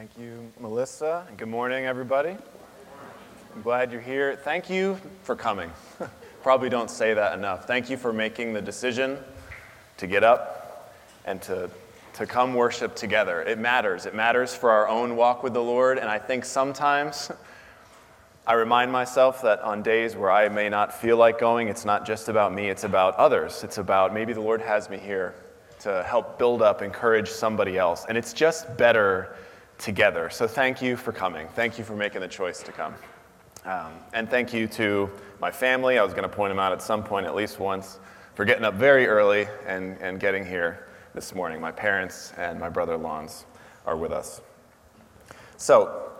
Thank you, Melissa. And good morning, everybody. I'm glad you're here. Thank you for coming. Probably don't say that enough. Thank you for making the decision to get up and to, to come worship together. It matters. It matters for our own walk with the Lord. And I think sometimes I remind myself that on days where I may not feel like going, it's not just about me, it's about others. It's about maybe the Lord has me here to help build up, encourage somebody else. And it's just better together. So thank you for coming. Thank you for making the choice to come. Um, and thank you to my family. I was going to point them out at some point, at least once, for getting up very early and, and getting here this morning. My parents and my brother Lons are with us. So,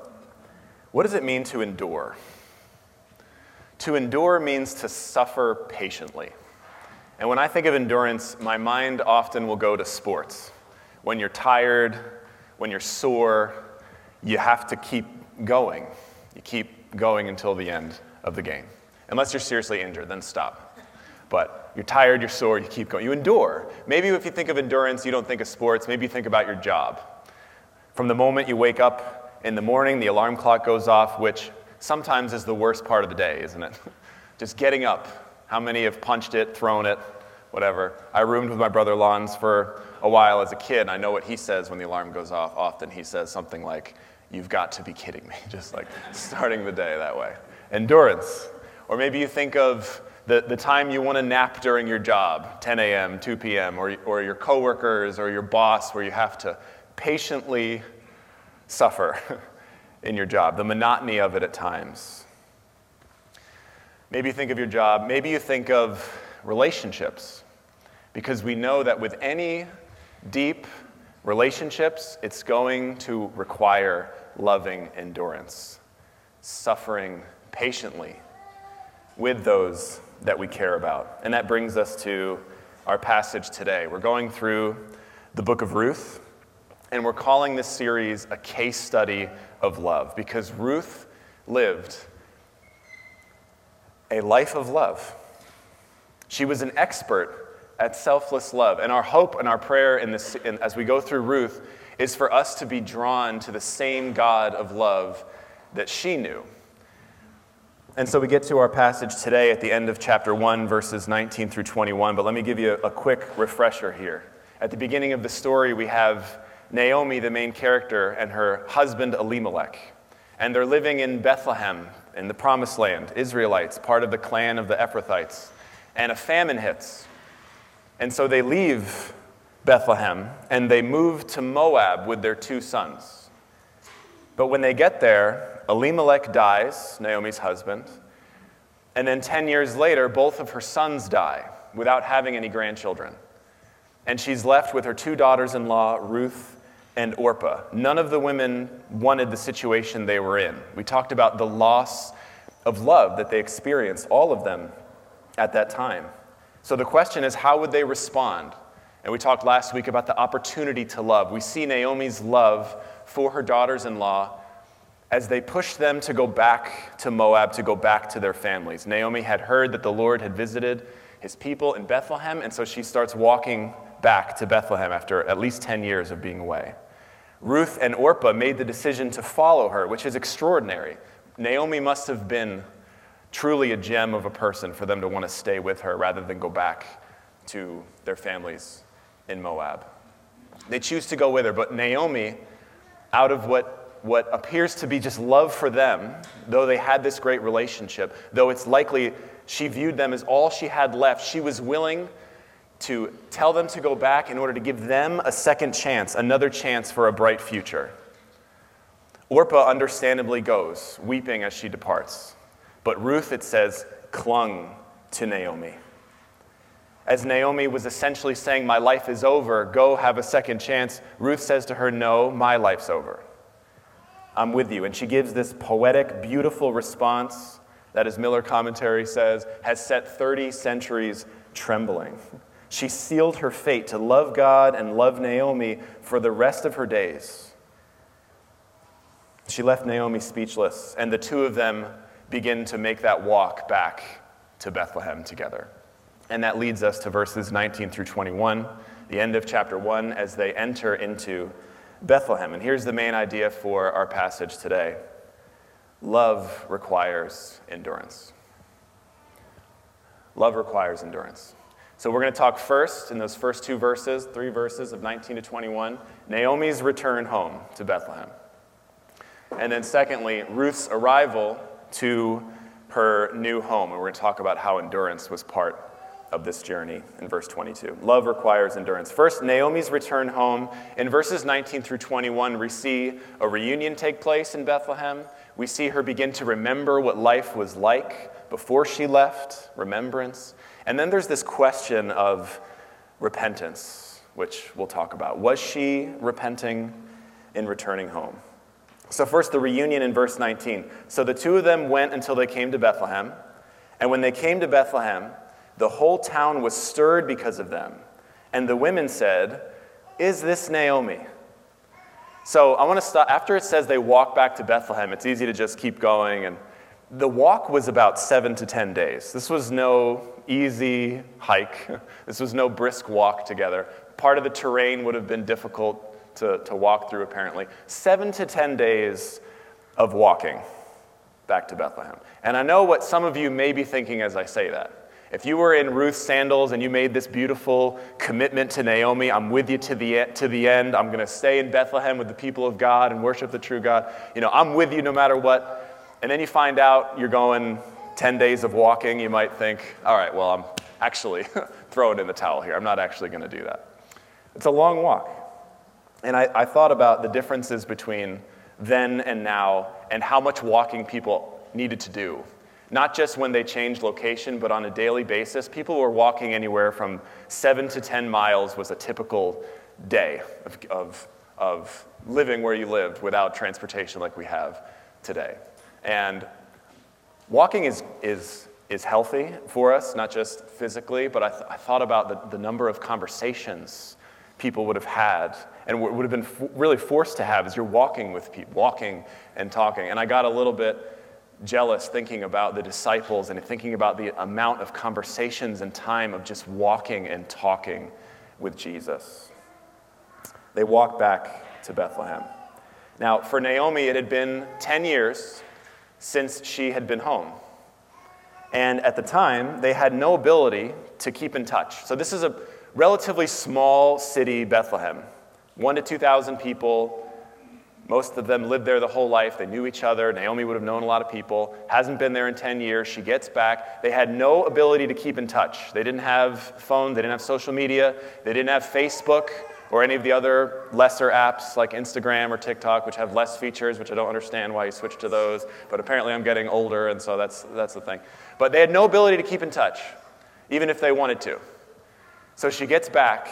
what does it mean to endure? To endure means to suffer patiently. And when I think of endurance, my mind often will go to sports. When you're tired, when you're sore, you have to keep going. You keep going until the end of the game. Unless you're seriously injured, then stop. But you're tired, you're sore, you keep going. You endure. Maybe if you think of endurance, you don't think of sports. Maybe you think about your job. From the moment you wake up in the morning, the alarm clock goes off, which sometimes is the worst part of the day, isn't it? Just getting up. How many have punched it, thrown it, whatever? I roomed with my brother Lons for a while as a kid, I know what he says when the alarm goes off. Often he says something like, You've got to be kidding me, just like starting the day that way. Endurance. Or maybe you think of the, the time you want to nap during your job, 10 a.m., 2 p.m., or, or your coworkers or your boss, where you have to patiently suffer in your job, the monotony of it at times. Maybe you think of your job, maybe you think of relationships, because we know that with any deep relationships, it's going to require loving endurance, suffering patiently with those that we care about. And that brings us to our passage today. We're going through the book of Ruth, and we're calling this series a case study of love because Ruth lived a life of love. She was an expert at selfless love. And our hope and our prayer in this, in, as we go through Ruth is for us to be drawn to the same God of love that she knew. And so we get to our passage today at the end of chapter 1, verses 19 through 21. But let me give you a, a quick refresher here. At the beginning of the story, we have Naomi, the main character, and her husband Elimelech. And they're living in Bethlehem, in the promised land, Israelites, part of the clan of the Ephrathites. And a famine hits. And so they leave Bethlehem and they move to Moab with their two sons. But when they get there, Elimelech dies, Naomi's husband, and then 10 years later, both of her sons die without having any grandchildren. And she's left with her two daughters in law, Ruth and Orpah. None of the women wanted the situation they were in. We talked about the loss of love that they experienced, all of them, at that time. So the question is, how would they respond? And we talked last week about the opportunity to love. We see Naomi's love for her daughters in law as they push them to go back to Moab, to go back to their families. Naomi had heard that the Lord had visited his people in Bethlehem, and so she starts walking back to Bethlehem after at least 10 years of being away. Ruth and Orpah made the decision to follow her, which is extraordinary. Naomi must have been truly a gem of a person for them to want to stay with her rather than go back to their families in Moab. They choose to go with her, but Naomi, out of what, what appears to be just love for them, though they had this great relationship, though it's likely she viewed them as all she had left, she was willing to tell them to go back in order to give them a second chance, another chance for a bright future. Orpah understandably goes, weeping as she departs. But Ruth, it says, clung to Naomi. As Naomi was essentially saying, My life is over, go have a second chance, Ruth says to her, No, my life's over. I'm with you. And she gives this poetic, beautiful response that, as Miller commentary says, has set 30 centuries trembling. She sealed her fate to love God and love Naomi for the rest of her days. She left Naomi speechless, and the two of them begin to make that walk back to Bethlehem together. And that leads us to verses 19 through 21, the end of chapter 1, as they enter into Bethlehem. And here's the main idea for our passage today love requires endurance. Love requires endurance. So we're going to talk first in those first two verses, three verses of 19 to 21, Naomi's return home to Bethlehem. And then secondly, Ruth's arrival to her new home. And we're going to talk about how endurance was part of this journey in verse 22. Love requires endurance. First, Naomi's return home. In verses 19 through 21, we see a reunion take place in Bethlehem. We see her begin to remember what life was like before she left, remembrance. And then there's this question of repentance, which we'll talk about. Was she repenting in returning home? So, first, the reunion in verse 19. So the two of them went until they came to Bethlehem. And when they came to Bethlehem, the whole town was stirred because of them. And the women said, Is this Naomi? So I want to stop. After it says they walk back to Bethlehem, it's easy to just keep going. And the walk was about seven to 10 days. This was no easy hike, this was no brisk walk together. Part of the terrain would have been difficult to, to walk through, apparently. Seven to 10 days of walking back to Bethlehem. And I know what some of you may be thinking as I say that. If you were in Ruth's sandals and you made this beautiful commitment to Naomi, I'm with you to the, to the end. I'm going to stay in Bethlehem with the people of God and worship the true God. You know, I'm with you no matter what. And then you find out you're going 10 days of walking, you might think, all right, well, I'm actually throwing in the towel here. I'm not actually going to do that. It's a long walk. And I, I thought about the differences between then and now and how much walking people needed to do not just when they changed location, but on a daily basis. People were walking anywhere from seven to 10 miles was a typical day of, of, of living where you lived without transportation like we have today. And walking is, is, is healthy for us, not just physically, but I, th- I thought about the, the number of conversations people would have had and would have been f- really forced to have as you're walking with people, walking and talking. And I got a little bit jealous thinking about the disciples and thinking about the amount of conversations and time of just walking and talking with Jesus. They walked back to Bethlehem. Now, for Naomi, it had been 10 years since she had been home. And at the time, they had no ability to keep in touch. So, this is a relatively small city, Bethlehem. One to 2,000 people, most of them lived there the whole life. They knew each other. Naomi would have known a lot of people. Hasn't been there in 10 years. She gets back. They had no ability to keep in touch. They didn't have phone, they didn't have social media, they didn't have Facebook or any of the other lesser apps like Instagram or TikTok, which have less features, which I don't understand why you switch to those. But apparently I'm getting older, and so that's, that's the thing. But they had no ability to keep in touch, even if they wanted to. So she gets back,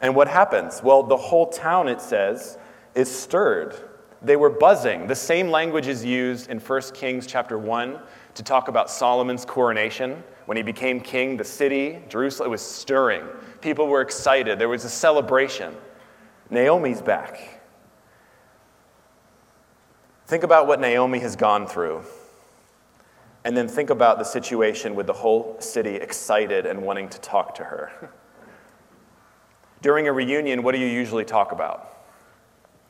and what happens? Well, the whole town, it says, is stirred they were buzzing. The same language is used in 1 Kings chapter 1 to talk about Solomon's coronation. When he became king, the city, Jerusalem, was stirring. People were excited. There was a celebration. Naomi's back. Think about what Naomi has gone through. And then think about the situation with the whole city excited and wanting to talk to her. During a reunion, what do you usually talk about?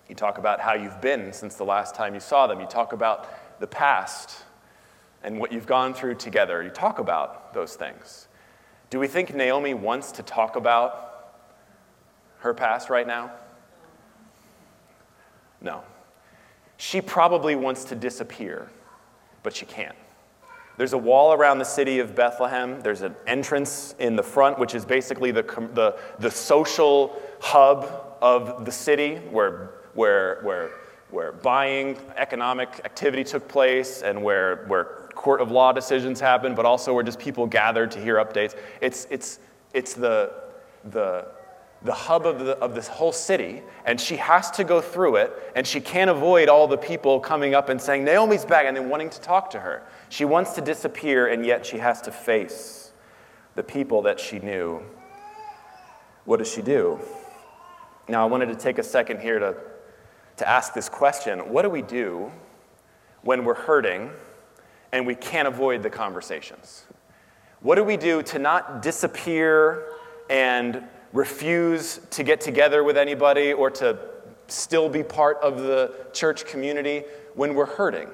You talk about how you've been since the last time you saw them. You talk about the past and what you've gone through together. You talk about those things. Do we think Naomi wants to talk about her past right now? No. She probably wants to disappear, but she can't. There's a wall around the city of Bethlehem. There's an entrance in the front, which is basically the, the, the social hub of the city where where, where, where buying, economic activity took place, and where, where court of law decisions happened, but also where just people gathered to hear updates. It's, it's, it's the, the, the hub of, the, of this whole city, and she has to go through it, and she can't avoid all the people coming up and saying, Naomi's back, and then wanting to talk to her. She wants to disappear, and yet she has to face the people that she knew. What does she do? Now, I wanted to take a second here to to ask this question what do we do when we're hurting and we can't avoid the conversations? What do we do to not disappear and refuse to get together with anybody or to still be part of the church community when we're hurting?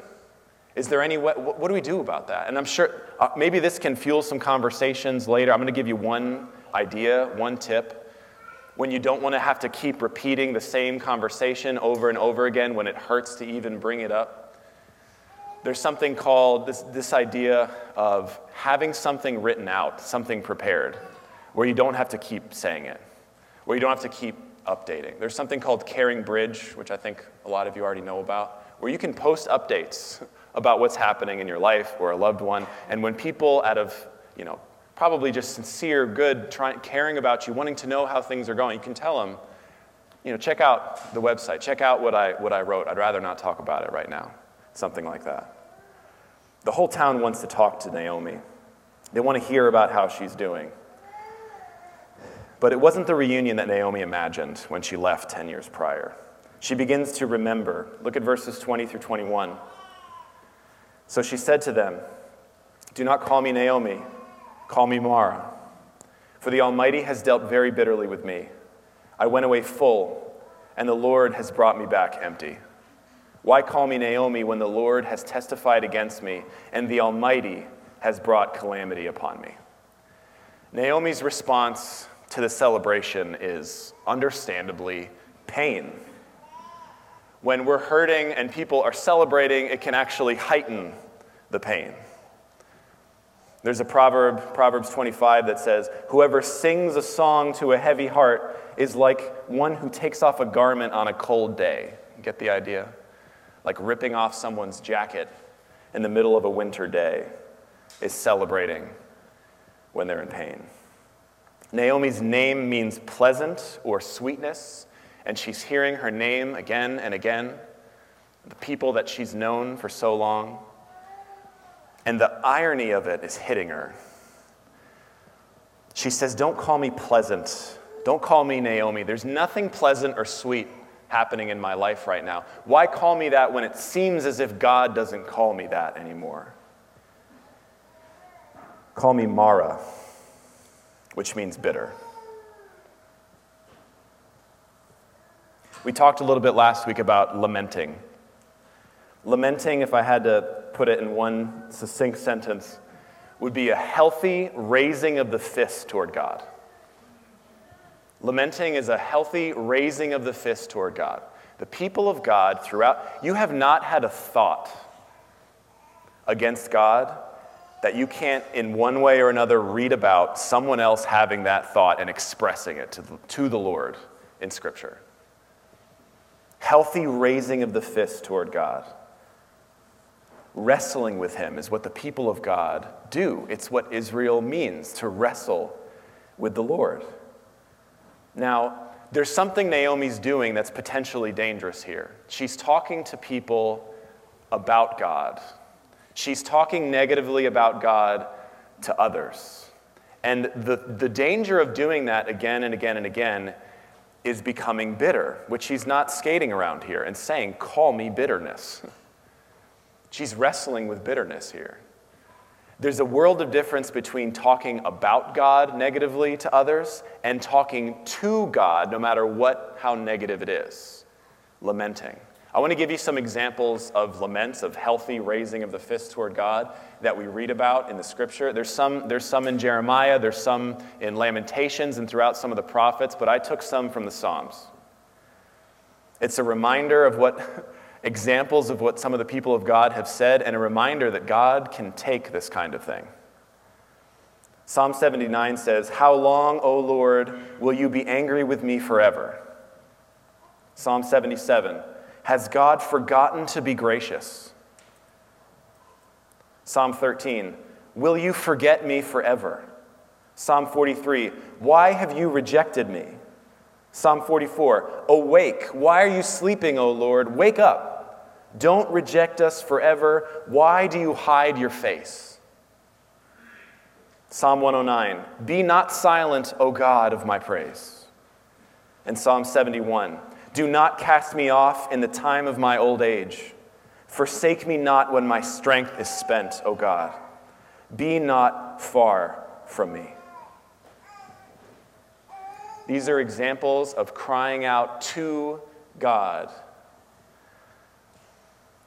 Is there any way, what, do we do about that? And I'm sure uh, maybe this can fuel some conversations later. I'm going to give you one idea, one tip. When you don't want to have to keep repeating the same conversation over and over again when it hurts to even bring it up, there's something called this, this idea of having something written out, something prepared, where you don't have to keep saying it, where you don't have to keep updating. There's something called Caring Bridge, which I think a lot of you already know about, where you can post updates about what's happening in your life or a loved one. And when people, out of, you know, probably just sincere, good, trying, caring about you, wanting to know how things are going, you can tell them, you know, check out the website, check out what I, what I wrote. I'd rather not talk about it right now. Something like that. The whole town wants to talk to Naomi. They want to hear about how she's doing. But it wasn't the reunion that Naomi imagined when she left 10 years prior. She begins to remember. Look at verses 20 through 21. So she said to them, Do not call me Naomi, call me Mara. For the Almighty has dealt very bitterly with me. I went away full, and the Lord has brought me back empty. Why call me Naomi when the Lord has testified against me, and the Almighty has brought calamity upon me? Naomi's response to the celebration is understandably pain. When we're hurting and people are celebrating, it can actually heighten the pain. There's a proverb, Proverbs 25, that says, Whoever sings a song to a heavy heart is like one who takes off a garment on a cold day. Get the idea? Like ripping off someone's jacket in the middle of a winter day is celebrating when they're in pain. Naomi's name means pleasant or sweetness and she's hearing her name again and again, the people that she's known for so long. And the irony of it is hitting her. She says, Don't call me pleasant. Don't call me Naomi. There's nothing pleasant or sweet happening in my life right now. Why call me that when it seems as if God doesn't call me that anymore? Call me Mara, which means bitter. We talked a little bit last week about lamenting. Lamenting, if I had to put it in one succinct sentence, would be a healthy raising of the fist toward God. Lamenting is a healthy raising of the fist toward God. The people of God throughout, you have not had a thought against God that you can't, in one way or another, read about someone else having that thought and expressing it to the, to the Lord in Scripture healthy raising of the fist toward God. Wrestling with Him is what the people of God do. It's what Israel means to wrestle with the Lord. Now, there's something Naomi's doing that's potentially dangerous here. She's talking to people about God, she's talking negatively about God to others. And the, the danger of doing that again and again and again is becoming bitter, which she's not skating around here and saying, Call me bitterness. She's wrestling with bitterness here. There's a world of difference between talking about God negatively to others and talking to God, no matter what, how negative it is. Lamenting. I want to give you some examples of laments, of healthy raising of the fist toward God that we read about in the scripture. There's some, there's some in Jeremiah, there's some in Lamentations and throughout some of the prophets, but I took some from the Psalms. It's a reminder of what examples of what some of the people of God have said, and a reminder that God can take this kind of thing. Psalm 79 says, How long, O Lord, will you be angry with me forever? Psalm 77, Has God forgotten to be gracious? Psalm 13, Will you forget me forever? Psalm 43, Why have you rejected me? Psalm 44, Awake, why are you sleeping, O Lord? Wake up. Don't reject us forever. Why do you hide your face? Psalm 109, Be not silent, O God of my praise. And Psalm 71, Do not cast me off in the time of my old age. Forsake me not when my strength is spent, O God. Be not far from me. These are examples of crying out to God.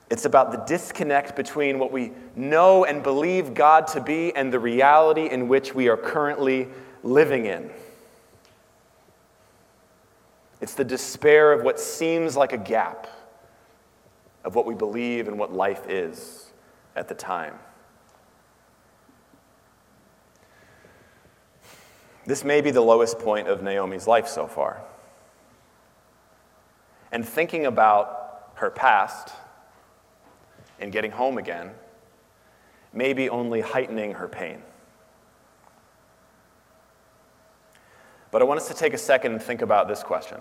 It's about the disconnect between what we know and believe God to be and the reality in which we are currently living in. It's the despair of what seems like a gap of what we believe and what life is at the time. This may be the lowest point of Naomi's life so far. And thinking about her past and getting home again may be only heightening her pain. But I want us to take a second and think about this question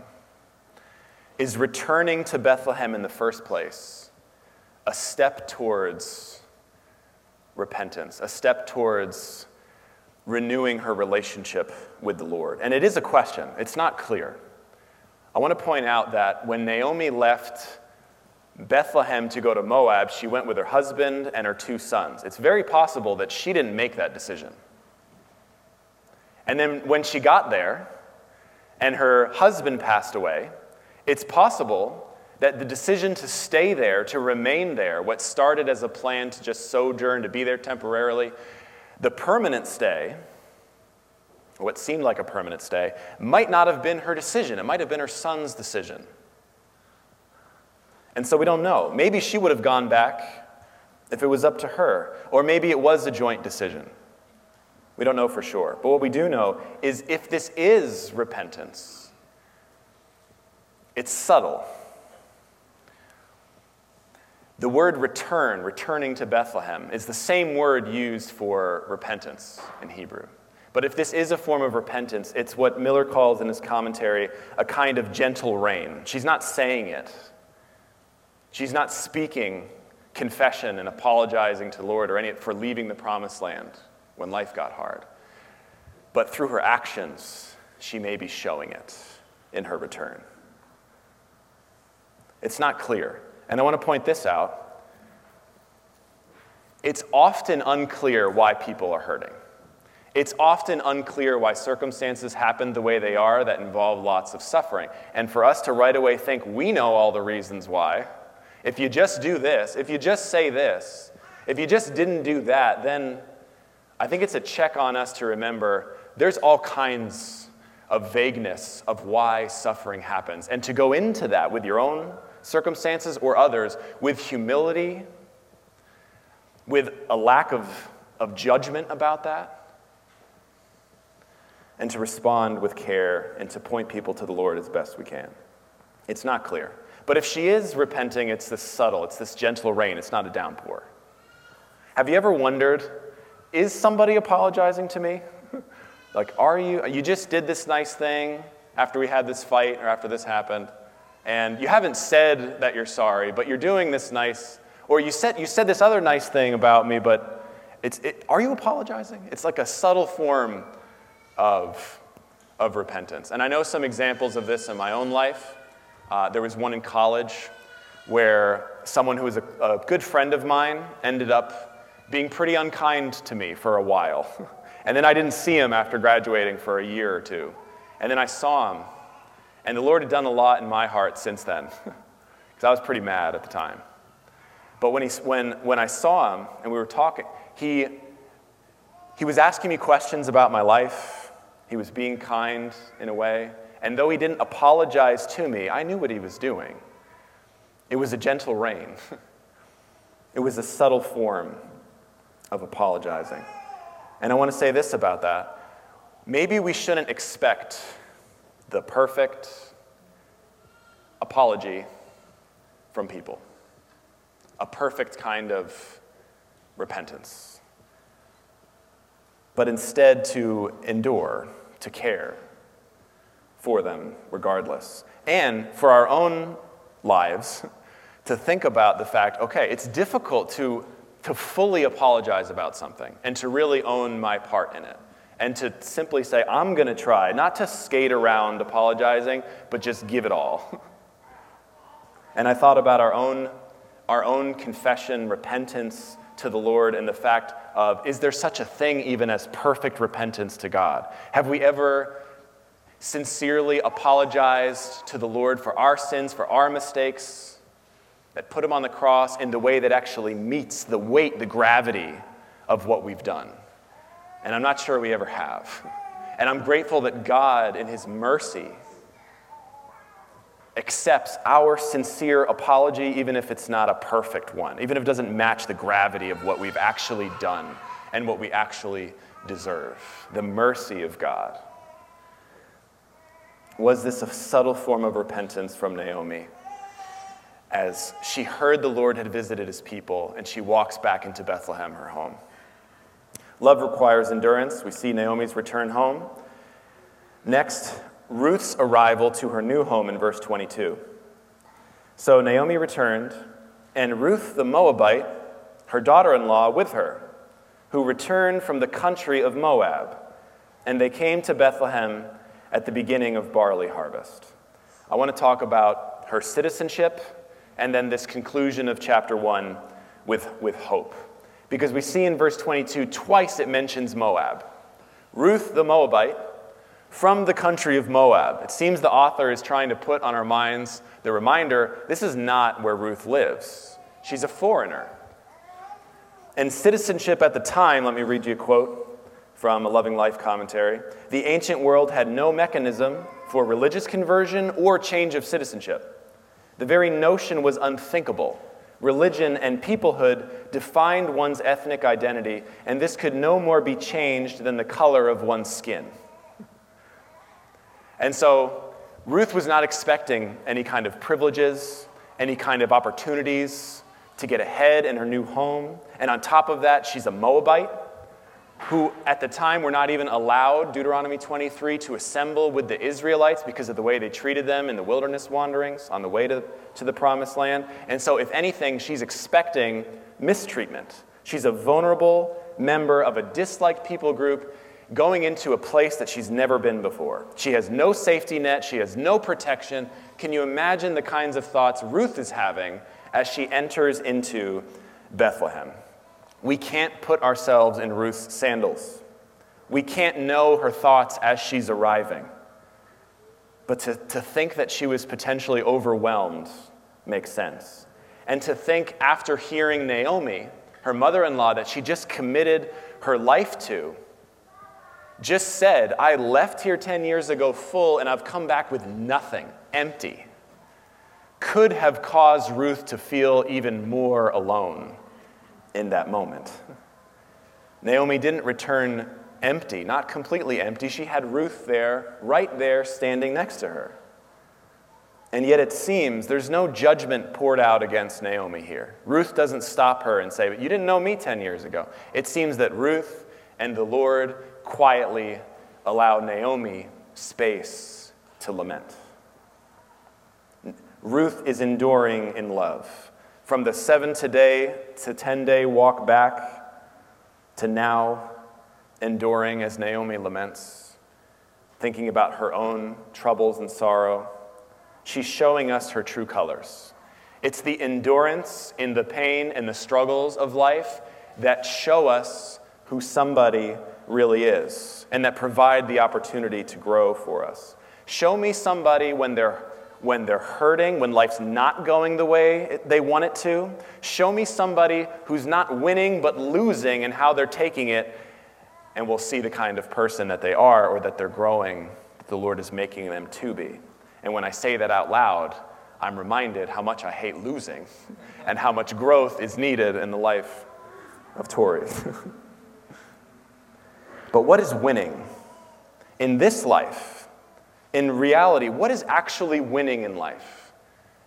Is returning to Bethlehem in the first place a step towards repentance, a step towards renewing her relationship with the Lord? And it is a question, it's not clear. I want to point out that when Naomi left Bethlehem to go to Moab, she went with her husband and her two sons. It's very possible that she didn't make that decision. And then when she got there and her husband passed away, it's possible that the decision to stay there, to remain there, what started as a plan to just sojourn, to be there temporarily, the permanent stay, what seemed like a permanent stay, might not have been her decision. It might have been her son's decision. And so we don't know. Maybe she would have gone back if it was up to her, or maybe it was a joint decision. We don't know for sure. But what we do know is if this is repentance, it's subtle. The word return, returning to Bethlehem, is the same word used for repentance in Hebrew. But if this is a form of repentance, it's what Miller calls in his commentary a kind of gentle rain. She's not saying it, she's not speaking confession and apologizing to Lord or any for leaving the promised land when life got hard. But through her actions, she may be showing it in her return. It's not clear. And I want to point this out. It's often unclear why people are hurting. It's often unclear why circumstances happen the way they are that involve lots of suffering. And for us to right away think we know all the reasons why, if you just do this, if you just say this, if you just didn't do that, then I think it's a check on us to remember there's all kinds of vagueness of why suffering happens. And to go into that with your own circumstances or others with humility, with a lack of, of judgment about that, and to respond with care and to point people to the Lord as best we can. It's not clear. But if she is repenting, it's this subtle, it's this gentle rain, it's not a downpour. Have you ever wondered is somebody apologizing to me? like, are you? You just did this nice thing after we had this fight or after this happened, and you haven't said that you're sorry, but you're doing this nice, or you said, you said this other nice thing about me, but it's, it, are you apologizing? It's like a subtle form of, of repentance. And I know some examples of this in my own life. Uh, there was one in college where someone who was a, a good friend of mine ended up being pretty unkind to me for a while. and then I didn't see him after graduating for a year or two. And then I saw him. And the Lord had done a lot in my heart since then, because I was pretty mad at the time. But when, he, when, when I saw him and we were talking, he, he was asking me questions about my life. He was being kind in a way. And though he didn't apologize to me, I knew what he was doing. It was a gentle rain, it was a subtle form of apologizing. And I want to say this about that. Maybe we shouldn't expect the perfect apology from people, a perfect kind of repentance, but instead to endure, to care for them regardless. And for our own lives, to think about the fact okay, it's difficult to to fully apologize about something and to really own my part in it. And to simply say, I'm going to try, not to skate around apologizing, but just give it all. and I thought about our own, our own confession, repentance to the Lord, and the fact of is there such a thing even as perfect repentance to God? Have we ever sincerely apologized to the Lord for our sins, for our mistakes, that put him on the cross in the way that actually meets the weight, the gravity of what we've done. And I'm not sure we ever have. And I'm grateful that God, in his mercy, accepts our sincere apology, even if it's not a perfect one, even if it doesn't match the gravity of what we've actually done and what we actually deserve. The mercy of God. Was this a subtle form of repentance from Naomi? As she heard the Lord had visited his people and she walks back into Bethlehem, her home. Love requires endurance. We see Naomi's return home. Next, Ruth's arrival to her new home in verse 22. So Naomi returned, and Ruth the Moabite, her daughter in law, with her, who returned from the country of Moab, and they came to Bethlehem at the beginning of barley harvest. I want to talk about her citizenship and then this conclusion of chapter 1 with, with hope. Because we see in verse 22 twice it mentions Moab. Ruth the Moabite, from the country of Moab. It seems the author is trying to put on our minds the reminder this is not where Ruth lives. She's a foreigner. And citizenship at the time, let me read you a quote from a Loving Life commentary. The ancient world had no mechanism for religious conversion or change of citizenship. The very notion was unthinkable. Religion and peoplehood defined one's ethnic identity, and this could no more be changed than the color of one's skin. And so Ruth was not expecting any kind of privileges, any kind of opportunities to get ahead in her new home. And on top of that, she's a Moabite who at the time were not even allowed, Deuteronomy 23, to assemble with the Israelites because of the way they treated them in the wilderness wanderings on the way to, to the promised land. And so, if anything, she's expecting mistreatment. She's a vulnerable member of a disliked people group going into a place that she's never been before. She has no safety net, she has no protection. Can you imagine the kinds of thoughts Ruth is having as she enters into Bethlehem? We can't put ourselves in Ruth's sandals. We can't know her thoughts as she's arriving. But to, to think that she was potentially overwhelmed makes sense. And to think after hearing Naomi, her mother in law, that she just committed her life to, just said, I left here 10 years ago full and I've come back with nothing, empty, could have caused Ruth to feel even more alone in that moment. Naomi didn't return empty, not completely empty. She had Ruth there, right there, standing next to her. And yet it seems there's no judgment poured out against Naomi here. Ruth doesn't stop her and say, But you didn't know me 10 years ago. It seems that Ruth and the Lord quietly allow Naomi space to lament. Ruth is enduring in love. From the seven today to 10 day walk back to now, enduring as Naomi laments, thinking about her own troubles and sorrow, she's showing us her true colors. It's the endurance in the pain and the struggles of life that show us who somebody really is and that provide the opportunity to grow for us. Show me somebody when they're when they're hurting, when life's not going the way they want it to. Show me somebody who's not winning but losing and how they're taking it, and we'll see the kind of person that they are or that they're growing, that the Lord is making them to be. And when I say that out loud, I'm reminded how much I hate losing and how much growth is needed in the life of Tori. But what is winning? In this life, in reality, what is actually winning in life?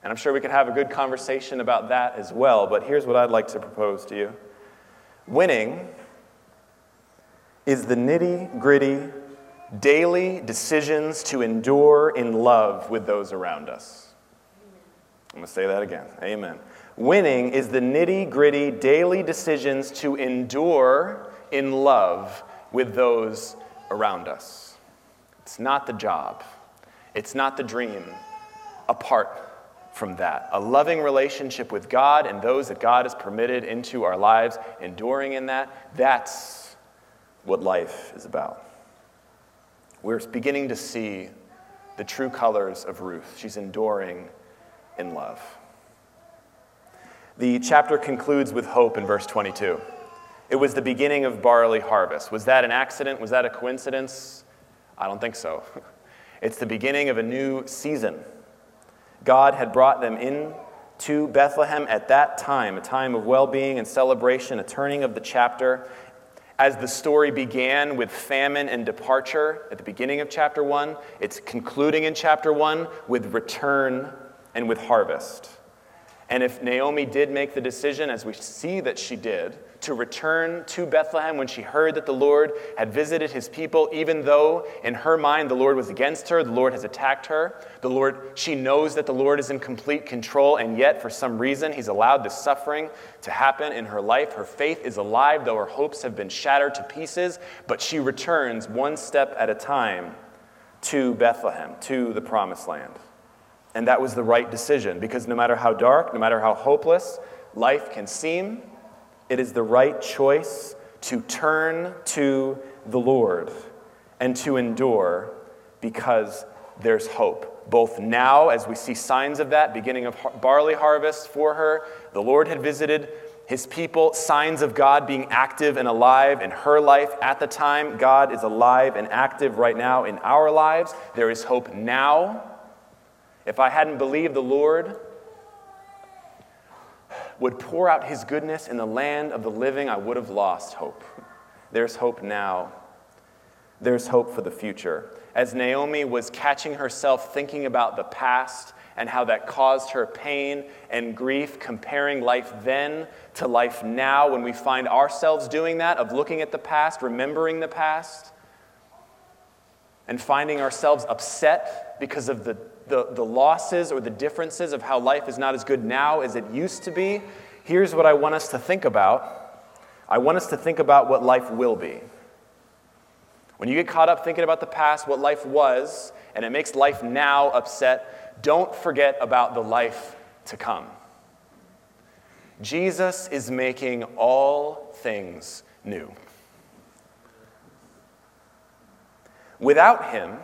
And I'm sure we could have a good conversation about that as well, but here's what I'd like to propose to you Winning is the nitty gritty, daily decisions to endure in love with those around us. I'm going to say that again. Amen. Winning is the nitty gritty, daily decisions to endure in love with those around us. It's not the job, it's not the dream apart from that. A loving relationship with God and those that God has permitted into our lives, enduring in that, that's what life is about. We're beginning to see the true colors of Ruth. She's enduring in love. The chapter concludes with hope in verse 22. It was the beginning of barley harvest. Was that an accident? Was that a coincidence? I don't think so. It's the beginning of a new season. God had brought them in to Bethlehem at that time, a time of well being and celebration, a turning of the chapter. As the story began with famine and departure at the beginning of chapter 1, it's concluding in chapter 1 with return and with harvest. And if Naomi did make the decision, as we see that she did, to return to Bethlehem when she heard that the Lord had visited his people, even though in her mind the Lord was against her, the Lord has attacked her. The Lord, she knows that the Lord is in complete control, and yet for some reason he's allowed this suffering to happen in her life. Her faith is alive, though her hopes have been shattered to pieces, but she returns one step at a time to Bethlehem, to the promised land. And that was the right decision because no matter how dark, no matter how hopeless life can seem, it is the right choice to turn to the Lord and to endure because there's hope. Both now, as we see signs of that, beginning of barley harvest for her, the Lord had visited his people, signs of God being active and alive in her life at the time. God is alive and active right now in our lives. There is hope now. If I hadn't believed the Lord, would pour out his goodness in the land of the living, I would have lost hope. There's hope now. There's hope for the future. As Naomi was catching herself thinking about the past and how that caused her pain and grief, comparing life then to life now, when we find ourselves doing that, of looking at the past, remembering the past, and finding ourselves upset because of the the, the losses or the differences of how life is not as good now as it used to be, here's what I want us to think about. I want us to think about what life will be. When you get caught up thinking about the past, what life was, and it makes life now upset, don't forget about the life to come. Jesus is making all things new. Without Him,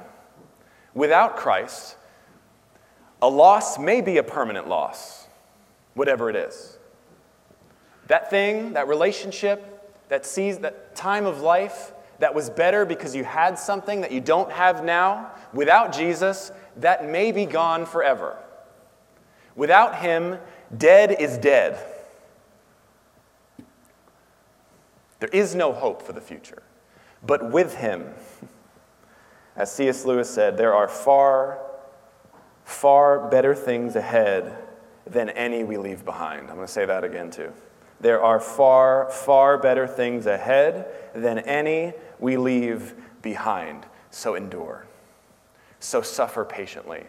without Christ, a loss may be a permanent loss, whatever it is. That thing, that relationship, that sees that time of life that was better because you had something that you don't have now, without Jesus, that may be gone forever. Without him, dead is dead. There is no hope for the future. But with him, as C.S. Lewis said, there are far far better things ahead than any we leave behind. I'm going to say that again, too. There are far, far better things ahead than any we leave behind. So endure. So suffer patiently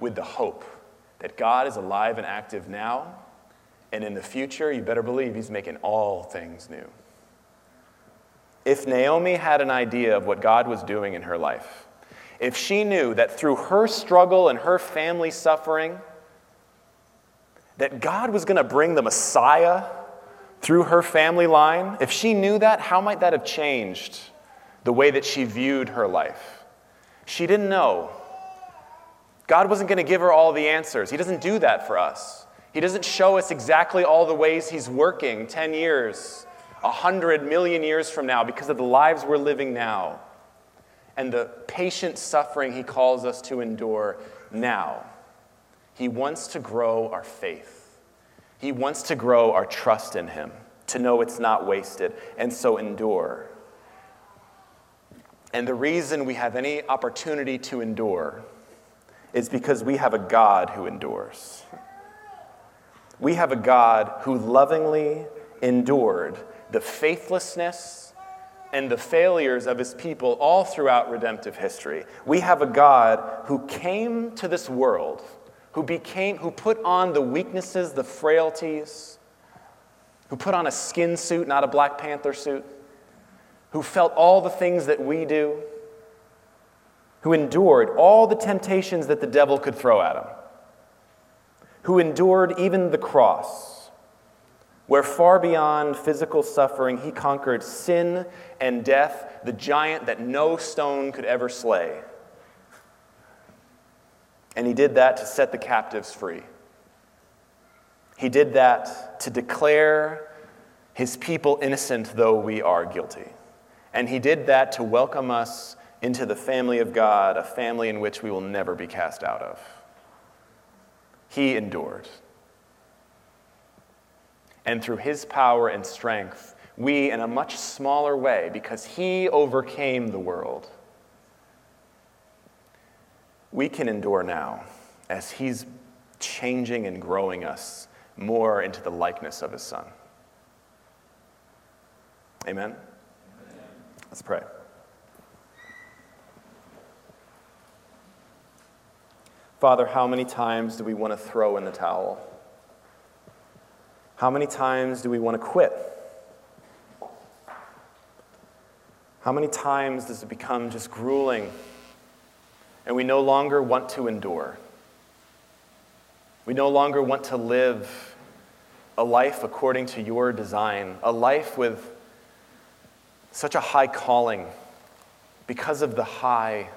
with the hope that God is alive and active now, and in the future, you better believe He's making all things new. If Naomi had an idea of what God was doing in her life, if she knew that through her struggle and her family suffering, that God was going to bring the Messiah through her family line, if she knew that, how might that have changed the way that she viewed her life? She didn't know. God wasn't going to give her all the answers. He doesn't do that for us. He doesn't show us exactly all the ways He's working 10 years, 100 million years from now because of the lives we're living now and the patient suffering he calls us to endure now. He wants to grow our faith. He wants to grow our trust in him, to know it's not wasted, and so endure. And the reason we have any opportunity to endure is because we have a God who endures. We have a God who lovingly endured the faithlessness and the failures of his people all throughout redemptive history. We have a God who came to this world, who became who put on the weaknesses, the frailties, who put on a skin suit, not a Black Panther suit, who felt all the things that we do, who endured all the temptations that the devil could throw at him, who endured even the cross where far beyond physical suffering, he conquered sin and death, the giant that no stone could ever slay. And he did that to set the captives free. He did that to declare his people innocent, though we are guilty. And he did that to welcome us into the family of God, a family in which we will never be cast out of. He endured. And through his power and strength, we, in a much smaller way, because he overcame the world, we can endure now as he's changing and growing us more into the likeness of his son. Amen? Let's pray. Father, how many times do we want to throw in the towel? How many times do we want to quit? How many times does it become just grueling and we no longer want to endure? We no longer want to live a life according to your design, a life with such a high calling because of the high,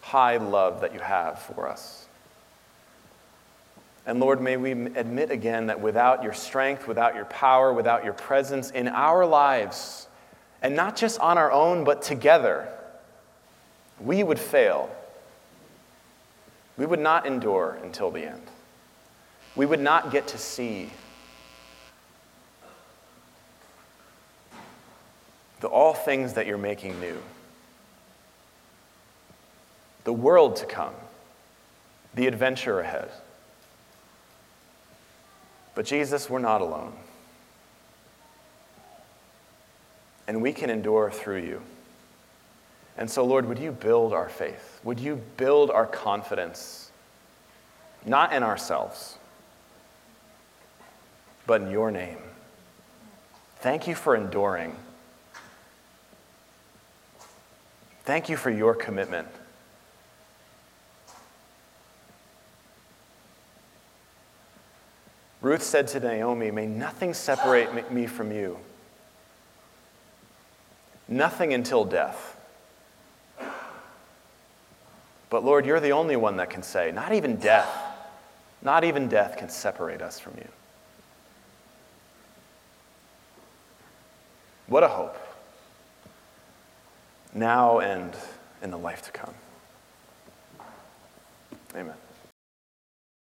high love that you have for us. And Lord, may we admit again that without your strength, without your power, without your presence in our lives, and not just on our own, but together, we would fail. We would not endure until the end. We would not get to see the all things that you're making new, the world to come, the adventure ahead. But Jesus, we're not alone. And we can endure through you. And so, Lord, would you build our faith? Would you build our confidence, not in ourselves, but in your name? Thank you for enduring. Thank you for your commitment. Ruth said to Naomi, May nothing separate me from you. Nothing until death. But Lord, you're the only one that can say, not even death, not even death can separate us from you. What a hope now and in the life to come. Amen.